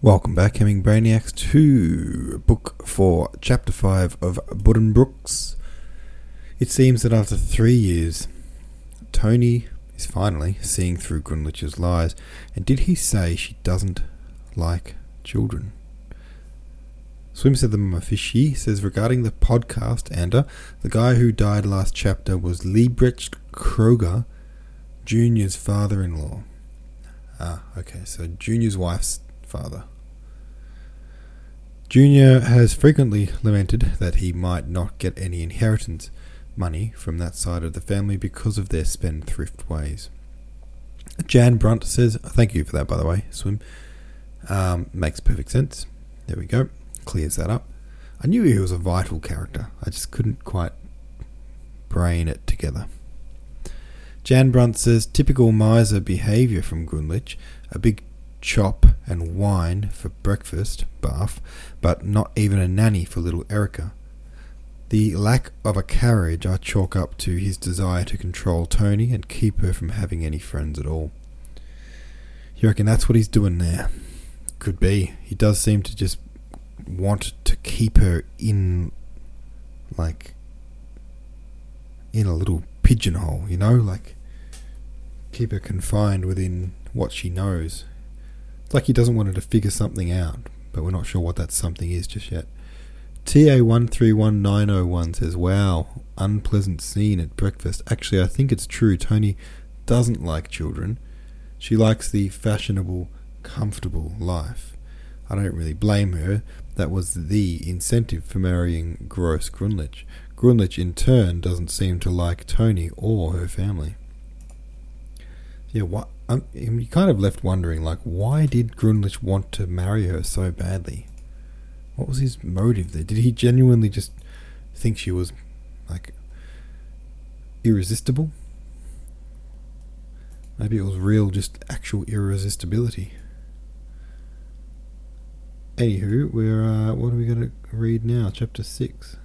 Welcome back, Hemming Brainiacs, to Book 4, Chapter 5 of Buddenbrooks. It seems that after three years, Tony is finally seeing through Grunlich's lies. And did he say she doesn't like children? Swim said the Mafishy says regarding the podcast, Ander, the guy who died last chapter was Lebrecht Kroger, Junior's father in law. Ah, okay, so Junior's wife's father. Junior has frequently lamented that he might not get any inheritance money from that side of the family because of their spendthrift ways. Jan Brunt says, Thank you for that, by the way, Swim. Um, makes perfect sense. There we go. Clears that up. I knew he was a vital character. I just couldn't quite brain it together. Jan Brunt says, Typical miser behaviour from Grunlich. A big chop and wine for breakfast, bath, but not even a nanny for little Erica. The lack of a carriage I chalk up to his desire to control Tony and keep her from having any friends at all. You reckon that's what he's doing there? Could be. He does seem to just want to keep her in, like, in a little pigeonhole, you know? Like, keep her confined within what she knows. It's like he doesn't want her to figure something out, but we're not sure what that something is just yet. TA131901 says, Wow, unpleasant scene at breakfast. Actually, I think it's true. Tony doesn't like children. She likes the fashionable, comfortable life. I don't really blame her. That was the incentive for marrying Gross Grunlich. Grunlich, in turn, doesn't seem to like Tony or her family. Yeah, what? I'm, kind of left wondering, like, why did Grunlich want to marry her so badly? What was his motive there? Did he genuinely just think she was, like, irresistible? Maybe it was real, just actual irresistibility. Anywho, we're uh, what are we going to read now? Chapter six.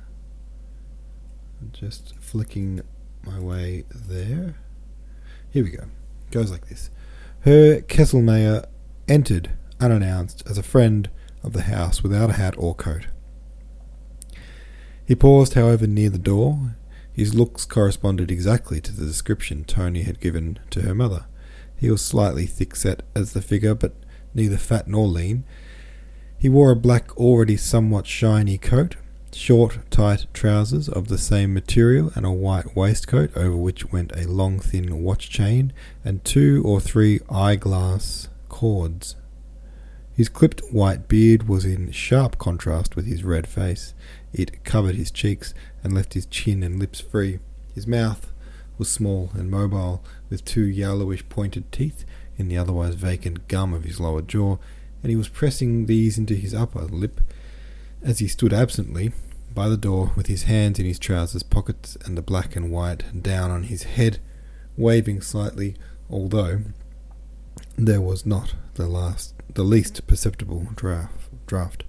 Just flicking my way there. Here we go. Goes like this. Herr Kesselmeyer entered unannounced as a friend of the house without a hat or coat. He paused, however, near the door. His looks corresponded exactly to the description Tony had given to her mother. He was slightly thick set as the figure, but neither fat nor lean. He wore a black, already somewhat shiny coat, short, tight trousers of the same material, and a white waistcoat over which went a long, thin watch chain and two or three eyeglass cords. His clipped white beard was in sharp contrast with his red face. It covered his cheeks and left his chin and lips free. His mouth was small and mobile, with two yellowish pointed teeth in the otherwise vacant gum of his lower jaw, and he was pressing these into his upper lip as he stood absently by the door with his hands in his trousers pockets and the black and white down on his head, waving slightly, although there was not the last the least perceptible draft draft.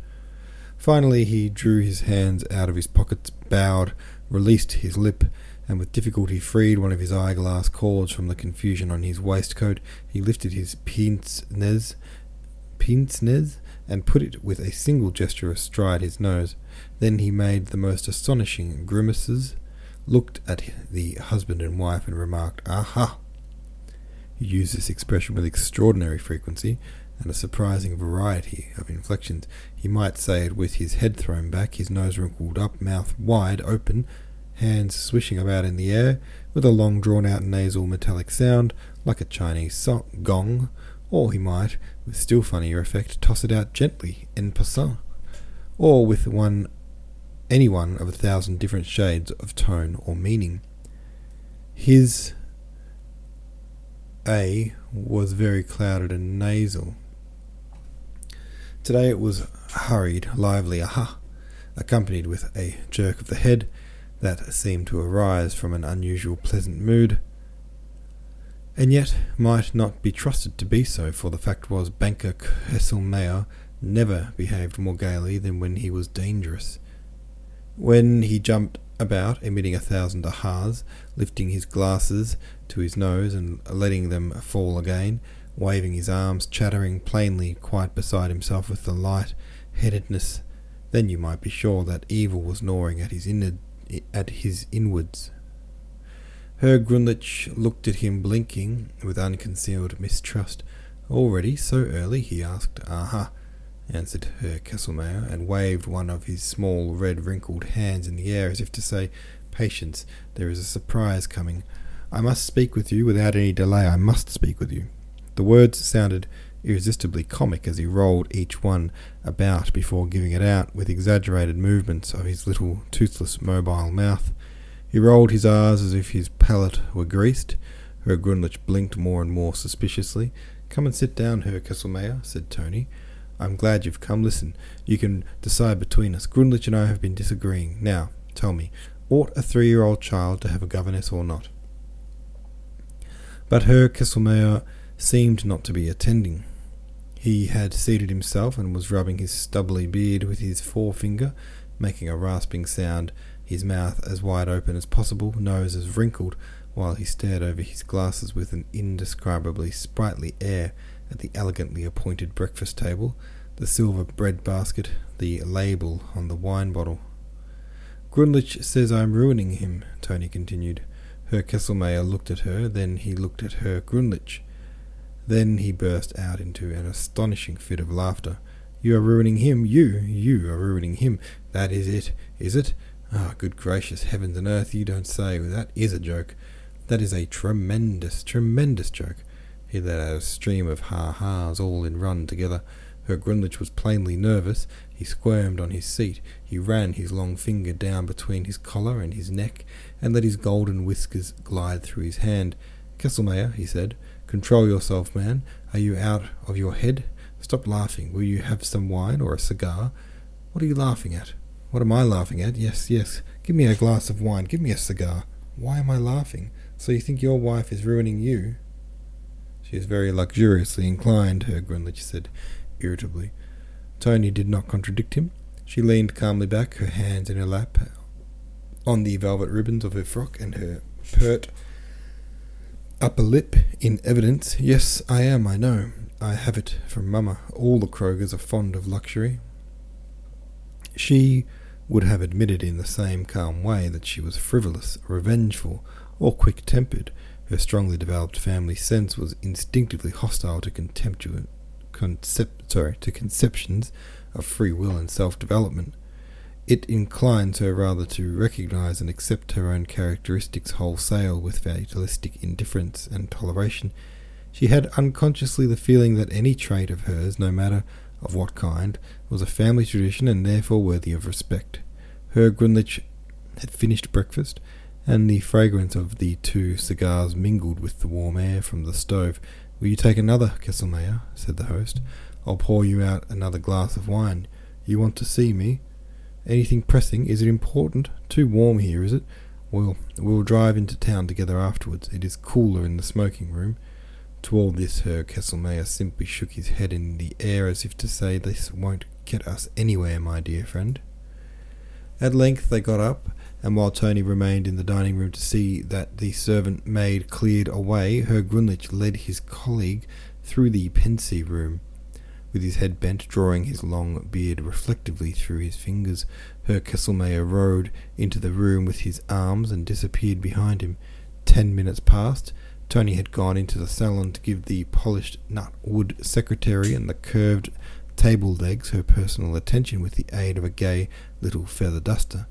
Finally he drew his hands out of his pockets, bowed, released his lip, and with difficulty freed one of his eyeglass cords from the confusion on his waistcoat. He lifted his pince nez, pince nez, and put it with a single gesture astride his nose. Then he made the most astonishing grimaces, looked at the husband and wife, and remarked, Aha! He used this expression with extraordinary frequency and a surprising variety of inflections. He might say it with his head thrown back, his nose wrinkled up, mouth wide open, hands swishing about in the air, with a long drawn out nasal metallic sound, like a Chinese gong, or he might, with still funnier effect, toss it out gently, en passant, or with one any one of a thousand different shades of tone or meaning. His A was very clouded and nasal. Today it was hurried, lively aha, accompanied with a jerk of the head that seemed to arise from an unusual pleasant mood, and yet might not be trusted to be so, for the fact was banker Kesselmeyer never behaved more gaily than when he was dangerous. When he jumped about, emitting a thousand ahas, lifting his glasses to his nose and letting them fall again, waving his arms, chattering, plainly quite beside himself with the light headedness. Then you might be sure that evil was gnawing at his inner, at his inwards. Herr Grunlich looked at him, blinking with unconcealed mistrust. Already so early? he asked. Aha, answered Herr Kesselmeyer, and waved one of his small, red, wrinkled hands in the air as if to say, Patience, there is a surprise coming. I must speak with you without any delay. I must speak with you. The words sounded irresistibly comic as he rolled each one about before giving it out with exaggerated movements of his little toothless mobile mouth. He rolled his R's as if his palate were greased. Herr Grunlich blinked more and more suspiciously. Come and sit down, Herr Kesselmeyer, said Tony. I'm glad you've come. Listen, you can decide between us. Grunlich and I have been disagreeing. Now, tell me, ought a three-year-old child to have a governess or not? But Herr Kesselmeyer seemed not to be attending. He had seated himself and was rubbing his stubbly beard with his forefinger, making a rasping sound, his mouth as wide open as possible, nose as wrinkled, while he stared over his glasses with an indescribably sprightly air at the elegantly appointed breakfast table, the silver bread basket, the label on the wine bottle. Grunlich says I'm ruining him, Tony continued. Herr Kesselmeyer looked at her, then he looked at Herr Grunlich. Then he burst out into an astonishing fit of laughter. You are ruining him, you, you are ruining him. That is it, is it? Ah, oh, good gracious heavens and earth, you don't say. That is a joke. That is a tremendous, tremendous joke. He let out a stream of ha-has, all in run together. Herr Grunlich was plainly nervous. He squirmed on his seat. He ran his long finger down between his collar and his neck, and let his golden whiskers glide through his hand. Kesselmeyer, he said, control yourself, man. Are you out of your head? Stop laughing. Will you have some wine or a cigar? What are you laughing at? What am I laughing at? Yes, yes. Give me a glass of wine. Give me a cigar. Why am I laughing? So you think your wife is ruining you? She is very luxuriously inclined, Herr Grunlich said irritably. Tony did not contradict him. She leaned calmly back, her hands in her lap, on the velvet ribbons of her frock and her pert upper lip in evidence. Yes, I am, I know. I have it from Mamma. All the Krogers are fond of luxury. She would have admitted in the same calm way that she was frivolous, revengeful, or quick tempered. Her strongly developed family sense was instinctively hostile to contemptuous sorry, to conceptions of free will and self development. It inclines her rather to recognize and accept her own characteristics wholesale with fatalistic indifference and toleration. She had unconsciously the feeling that any trait of hers, no matter of what kind, was a family tradition and therefore worthy of respect. Herr Grunlich had finished breakfast, and the fragrance of the two cigars mingled with the warm air from the stove. Will you take another, Kesselmeyer? said the host. I'll pour you out another glass of wine. You want to see me? Anything pressing? Is it important? Too warm here, is it? Well, we'll drive into town together afterwards. It is cooler in the smoking room. To all this, Herr Kesselmeyer simply shook his head in the air as if to say, This won't get us anywhere, my dear friend. At length they got up, and while Tony remained in the dining room to see that the servant maid cleared away, Herr Grunlich led his colleague through the pensy room. With his head bent, drawing his long beard reflectively through his fingers, Herr Kesselmeyer rowed into the room with his arms and disappeared behind him. Ten minutes passed. Tony had gone into the salon to give the polished nut wood secretary and the curved table legs her personal attention with the aid of a gay little feather duster.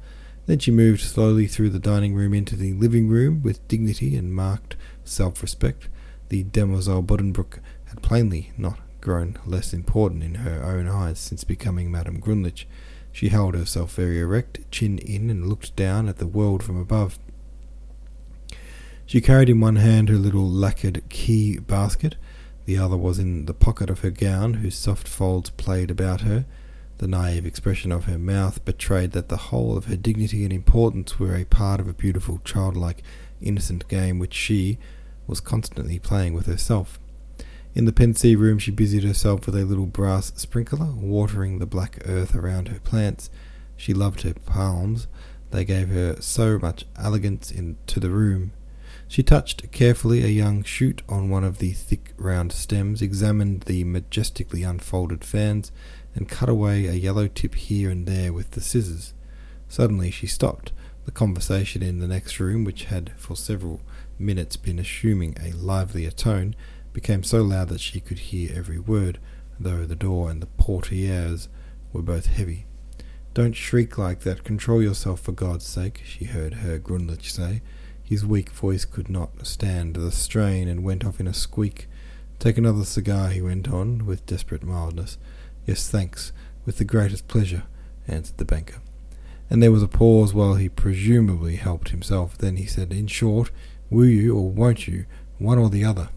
Then she moved slowly through the dining room into the living room with dignity and marked self respect. The demoiselle Buddenbrook had plainly not grown less important in her own eyes since becoming Madame Grunlich. She held herself very erect, chin in, and looked down at the world from above. She carried in one hand her little lacquered key basket, the other was in the pocket of her gown, whose soft folds played about her. The naive expression of her mouth betrayed that the whole of her dignity and importance were a part of a beautiful, childlike, innocent game which she was constantly playing with herself. In the pensy room, she busied herself with a little brass sprinkler, watering the black earth around her plants. She loved her palms; they gave her so much elegance into the room. She touched carefully a young shoot on one of the thick round stems, examined the majestically unfolded fans, and cut away a yellow tip here and there with the scissors. Suddenly she stopped. The conversation in the next room, which had for several minutes been assuming a livelier tone, became so loud that she could hear every word, though the door and the portieres were both heavy. Don't shriek like that. Control yourself for God's sake, she heard Herr Grunlich say. His weak voice could not stand the strain and went off in a squeak. Take another cigar, he went on, with desperate mildness. Yes, thanks, with the greatest pleasure, answered the banker. And there was a pause while he presumably helped himself. Then he said, In short, will you or won't you, one or the other?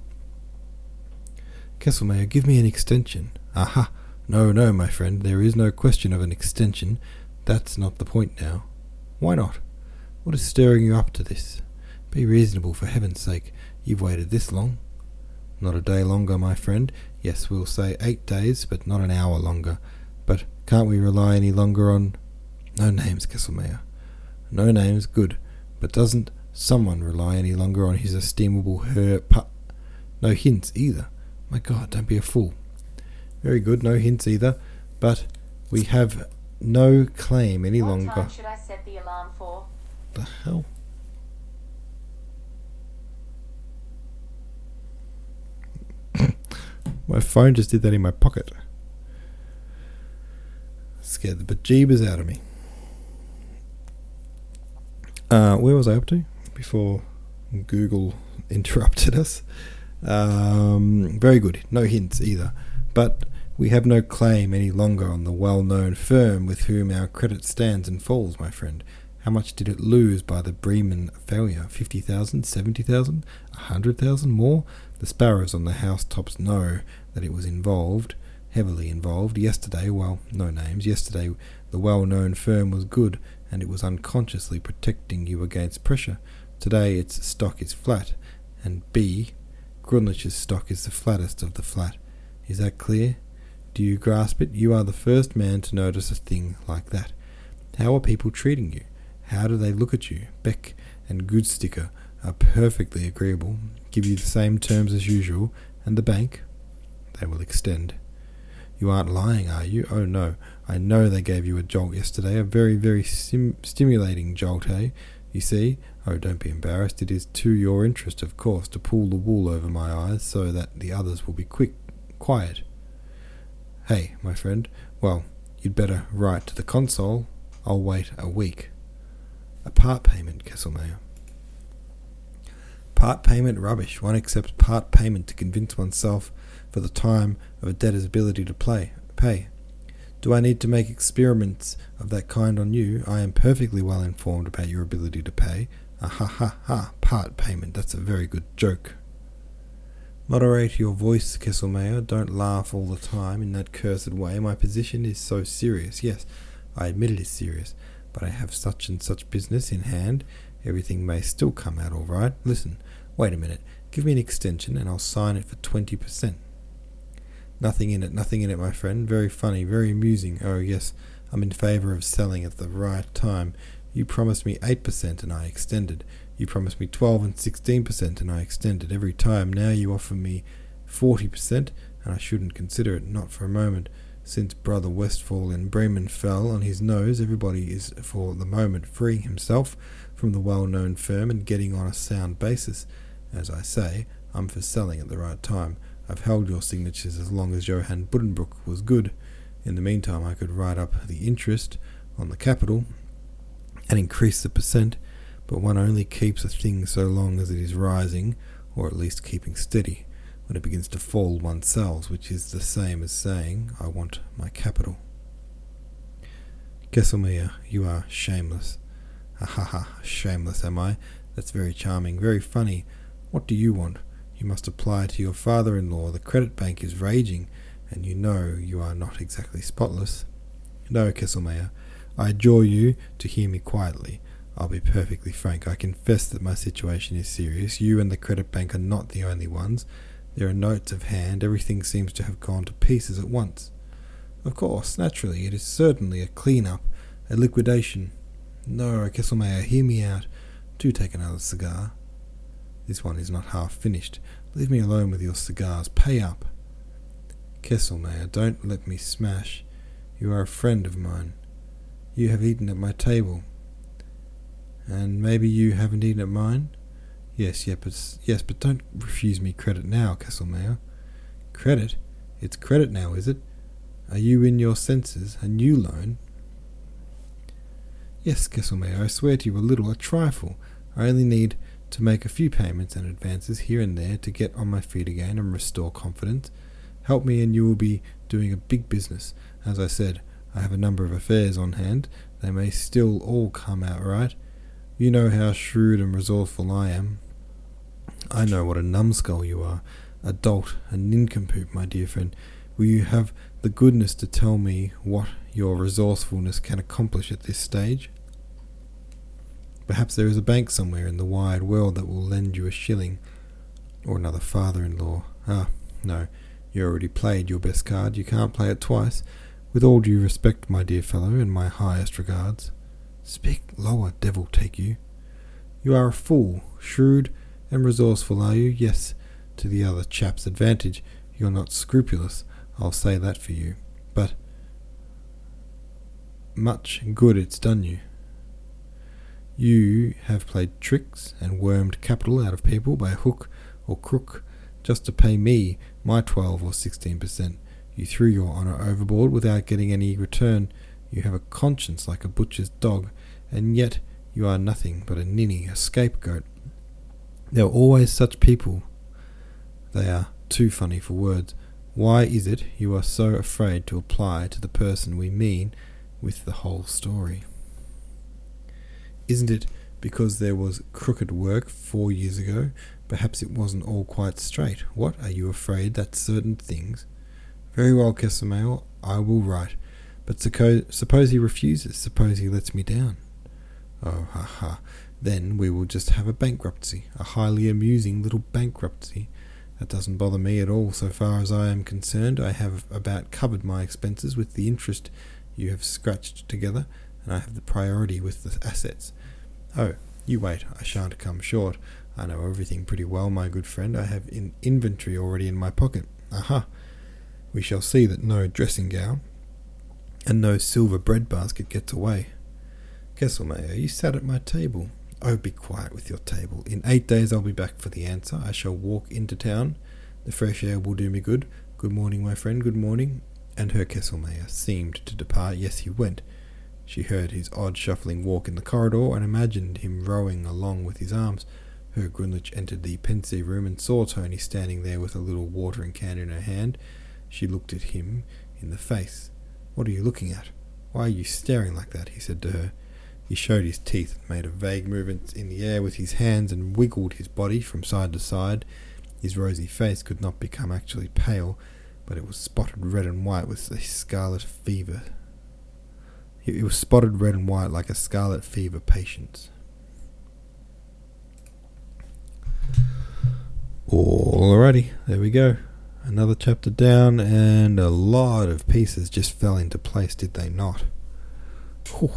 Kesselmeyer, give me an extension. Aha! No, no, my friend, there is no question of an extension. That's not the point now. Why not? What is stirring you up to this? Be reasonable, for heaven's sake. You've waited this long. Not a day longer, my friend. Yes, we'll say eight days, but not an hour longer. But can't we rely any longer on. No names, Kesselmeyer. No names, good. But doesn't someone rely any longer on his estimable Herr pu- No hints either. My God, don't be a fool. Very good, no hints either. But we have no claim any what longer. time should I set the alarm for? The hell? My phone just did that in my pocket. Scared the bejeebers out of me. Uh, where was I up to before Google interrupted us? Um, very good. No hints either. But we have no claim any longer on the well known firm with whom our credit stands and falls, my friend. How much did it lose by the Bremen failure? Fifty thousand? Seventy thousand? A hundred thousand? More? The sparrows on the housetops know that it was involved, heavily involved. Yesterday, well, no names, yesterday the well known firm was good and it was unconsciously protecting you against pressure. Today its stock is flat, and B. Grunlich's stock is the flattest of the flat. Is that clear? Do you grasp it? You are the first man to notice a thing like that. How are people treating you? How do they look at you? Beck and Goudstikker are perfectly agreeable, give you the same terms as usual, and the bank? They will extend. You aren't lying, are you? Oh no, I know they gave you a jolt yesterday, a very, very sim- stimulating jolt, eh? You see? Oh, don't be embarrassed. It is to your interest, of course, to pull the wool over my eyes so that the others will be quick, quiet. Hey, my friend, well, you'd better write to the consul. I'll wait a week. A part payment, Kesselmeyer. Part payment rubbish. One accepts part payment to convince oneself for the time of a debtor's ability to play, pay. Do I need to make experiments of that kind on you? I am perfectly well informed about your ability to pay. Ah ha ha ha, part payment. That's a very good joke. Moderate your voice, Kesselmeyer. Don't laugh all the time in that cursed way. My position is so serious. Yes, I admit it is serious, but I have such and such business in hand. Everything may still come out all right. Listen, wait a minute. Give me an extension and I'll sign it for 20%. Nothing in it, nothing in it, my friend. Very funny, very amusing. Oh, yes, I'm in favour of selling at the right time. You promised me 8% and I extended. You promised me 12 and 16% and I extended every time. Now you offer me 40% and I shouldn't consider it, not for a moment. Since Brother Westfall in Bremen fell on his nose, everybody is for the moment freeing himself from the well known firm and getting on a sound basis. As I say, I'm for selling at the right time. I've held your signatures as long as Johann Buddenbrook was good. In the meantime, I could write up the interest on the capital and increase the percent, but one only keeps a thing so long as it is rising, or at least keeping steady. When it begins to fall, one sells, which is the same as saying, I want my capital. Kesselmeyer, you are shameless. Ha ha ha, shameless am I? That's very charming, very funny. What do you want? You must apply to your father in law. The credit bank is raging, and you know you are not exactly spotless. No, Kesselmeyer, I adjure you to hear me quietly. I'll be perfectly frank. I confess that my situation is serious. You and the credit bank are not the only ones. There are notes of hand. Everything seems to have gone to pieces at once. Of course, naturally, it is certainly a clean up, a liquidation. No, Kesselmeyer, hear me out. Do take another cigar. This one is not half finished. Leave me alone with your cigars. Pay up. Kesselmeyer, don't let me smash. You are a friend of mine. You have eaten at my table. And maybe you haven't eaten at mine? Yes, yeah, but, yes, but don't refuse me credit now, Kesselmeyer. Credit? It's credit now, is it? Are you in your senses? A new loan? Yes, Kesselmeyer, I swear to you a little, a trifle. I only need to make a few payments and advances here and there to get on my feet again and restore confidence. Help me, and you will be doing a big business. As I said, I have a number of affairs on hand. They may still all come out right. You know how shrewd and resourceful I am. I know what a numbskull you are, a dolt, a nincompoop, my dear friend. Will you have the goodness to tell me what your resourcefulness can accomplish at this stage? Perhaps there is a bank somewhere in the wide world that will lend you a shilling, or another father in law. Ah, no, you already played your best card. You can't play it twice. With all due respect, my dear fellow, and my highest regards. Speak lower, devil take you. You are a fool, shrewd and resourceful, are you? Yes, to the other chap's advantage. You're not scrupulous, I'll say that for you. But much good it's done you. You have played tricks and wormed capital out of people by hook or crook just to pay me my 12 or 16 percent. You threw your honour overboard without getting any return. You have a conscience like a butcher's dog, and yet you are nothing but a ninny, a scapegoat. There are always such people. They are too funny for words. Why is it you are so afraid to apply to the person we mean with the whole story? Isn't it because there was crooked work four years ago? Perhaps it wasn't all quite straight. What are you afraid that certain things? Very well, Kesselmeyer, I will write. But suppose he refuses, suppose he lets me down. Oh, ha ha. Then we will just have a bankruptcy, a highly amusing little bankruptcy. That doesn't bother me at all so far as I am concerned. I have about covered my expenses with the interest you have scratched together, and I have the priority with the assets. Oh, you wait, I shan't come short. I know everything pretty well, my good friend. I have in inventory already in my pocket. Aha! We shall see that no dressing gown and no silver bread basket gets away. Kesselmeyer, you sat at my table. Oh, be quiet with your table. In eight days I'll be back for the answer. I shall walk into town. The fresh air will do me good. Good morning, my friend, good morning. And Herr Kesselmeyer seemed to depart. Yes, he went. She heard his odd shuffling walk in the corridor and imagined him rowing along with his arms. Herr Grunlich entered the pensive room and saw Tony standing there with a little watering can in her hand. She looked at him in the face. What are you looking at? Why are you staring like that? he said to her. He showed his teeth, made a vague movement in the air with his hands, and wiggled his body from side to side. His rosy face could not become actually pale, but it was spotted red and white with a scarlet fever it was spotted red and white like a scarlet fever patient. Alrighty, there we go. Another chapter down, and a lot of pieces just fell into place, did they not? Whew.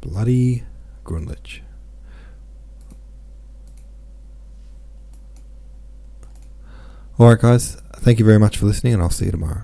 Bloody Grunlich. Alright, guys, thank you very much for listening, and I'll see you tomorrow.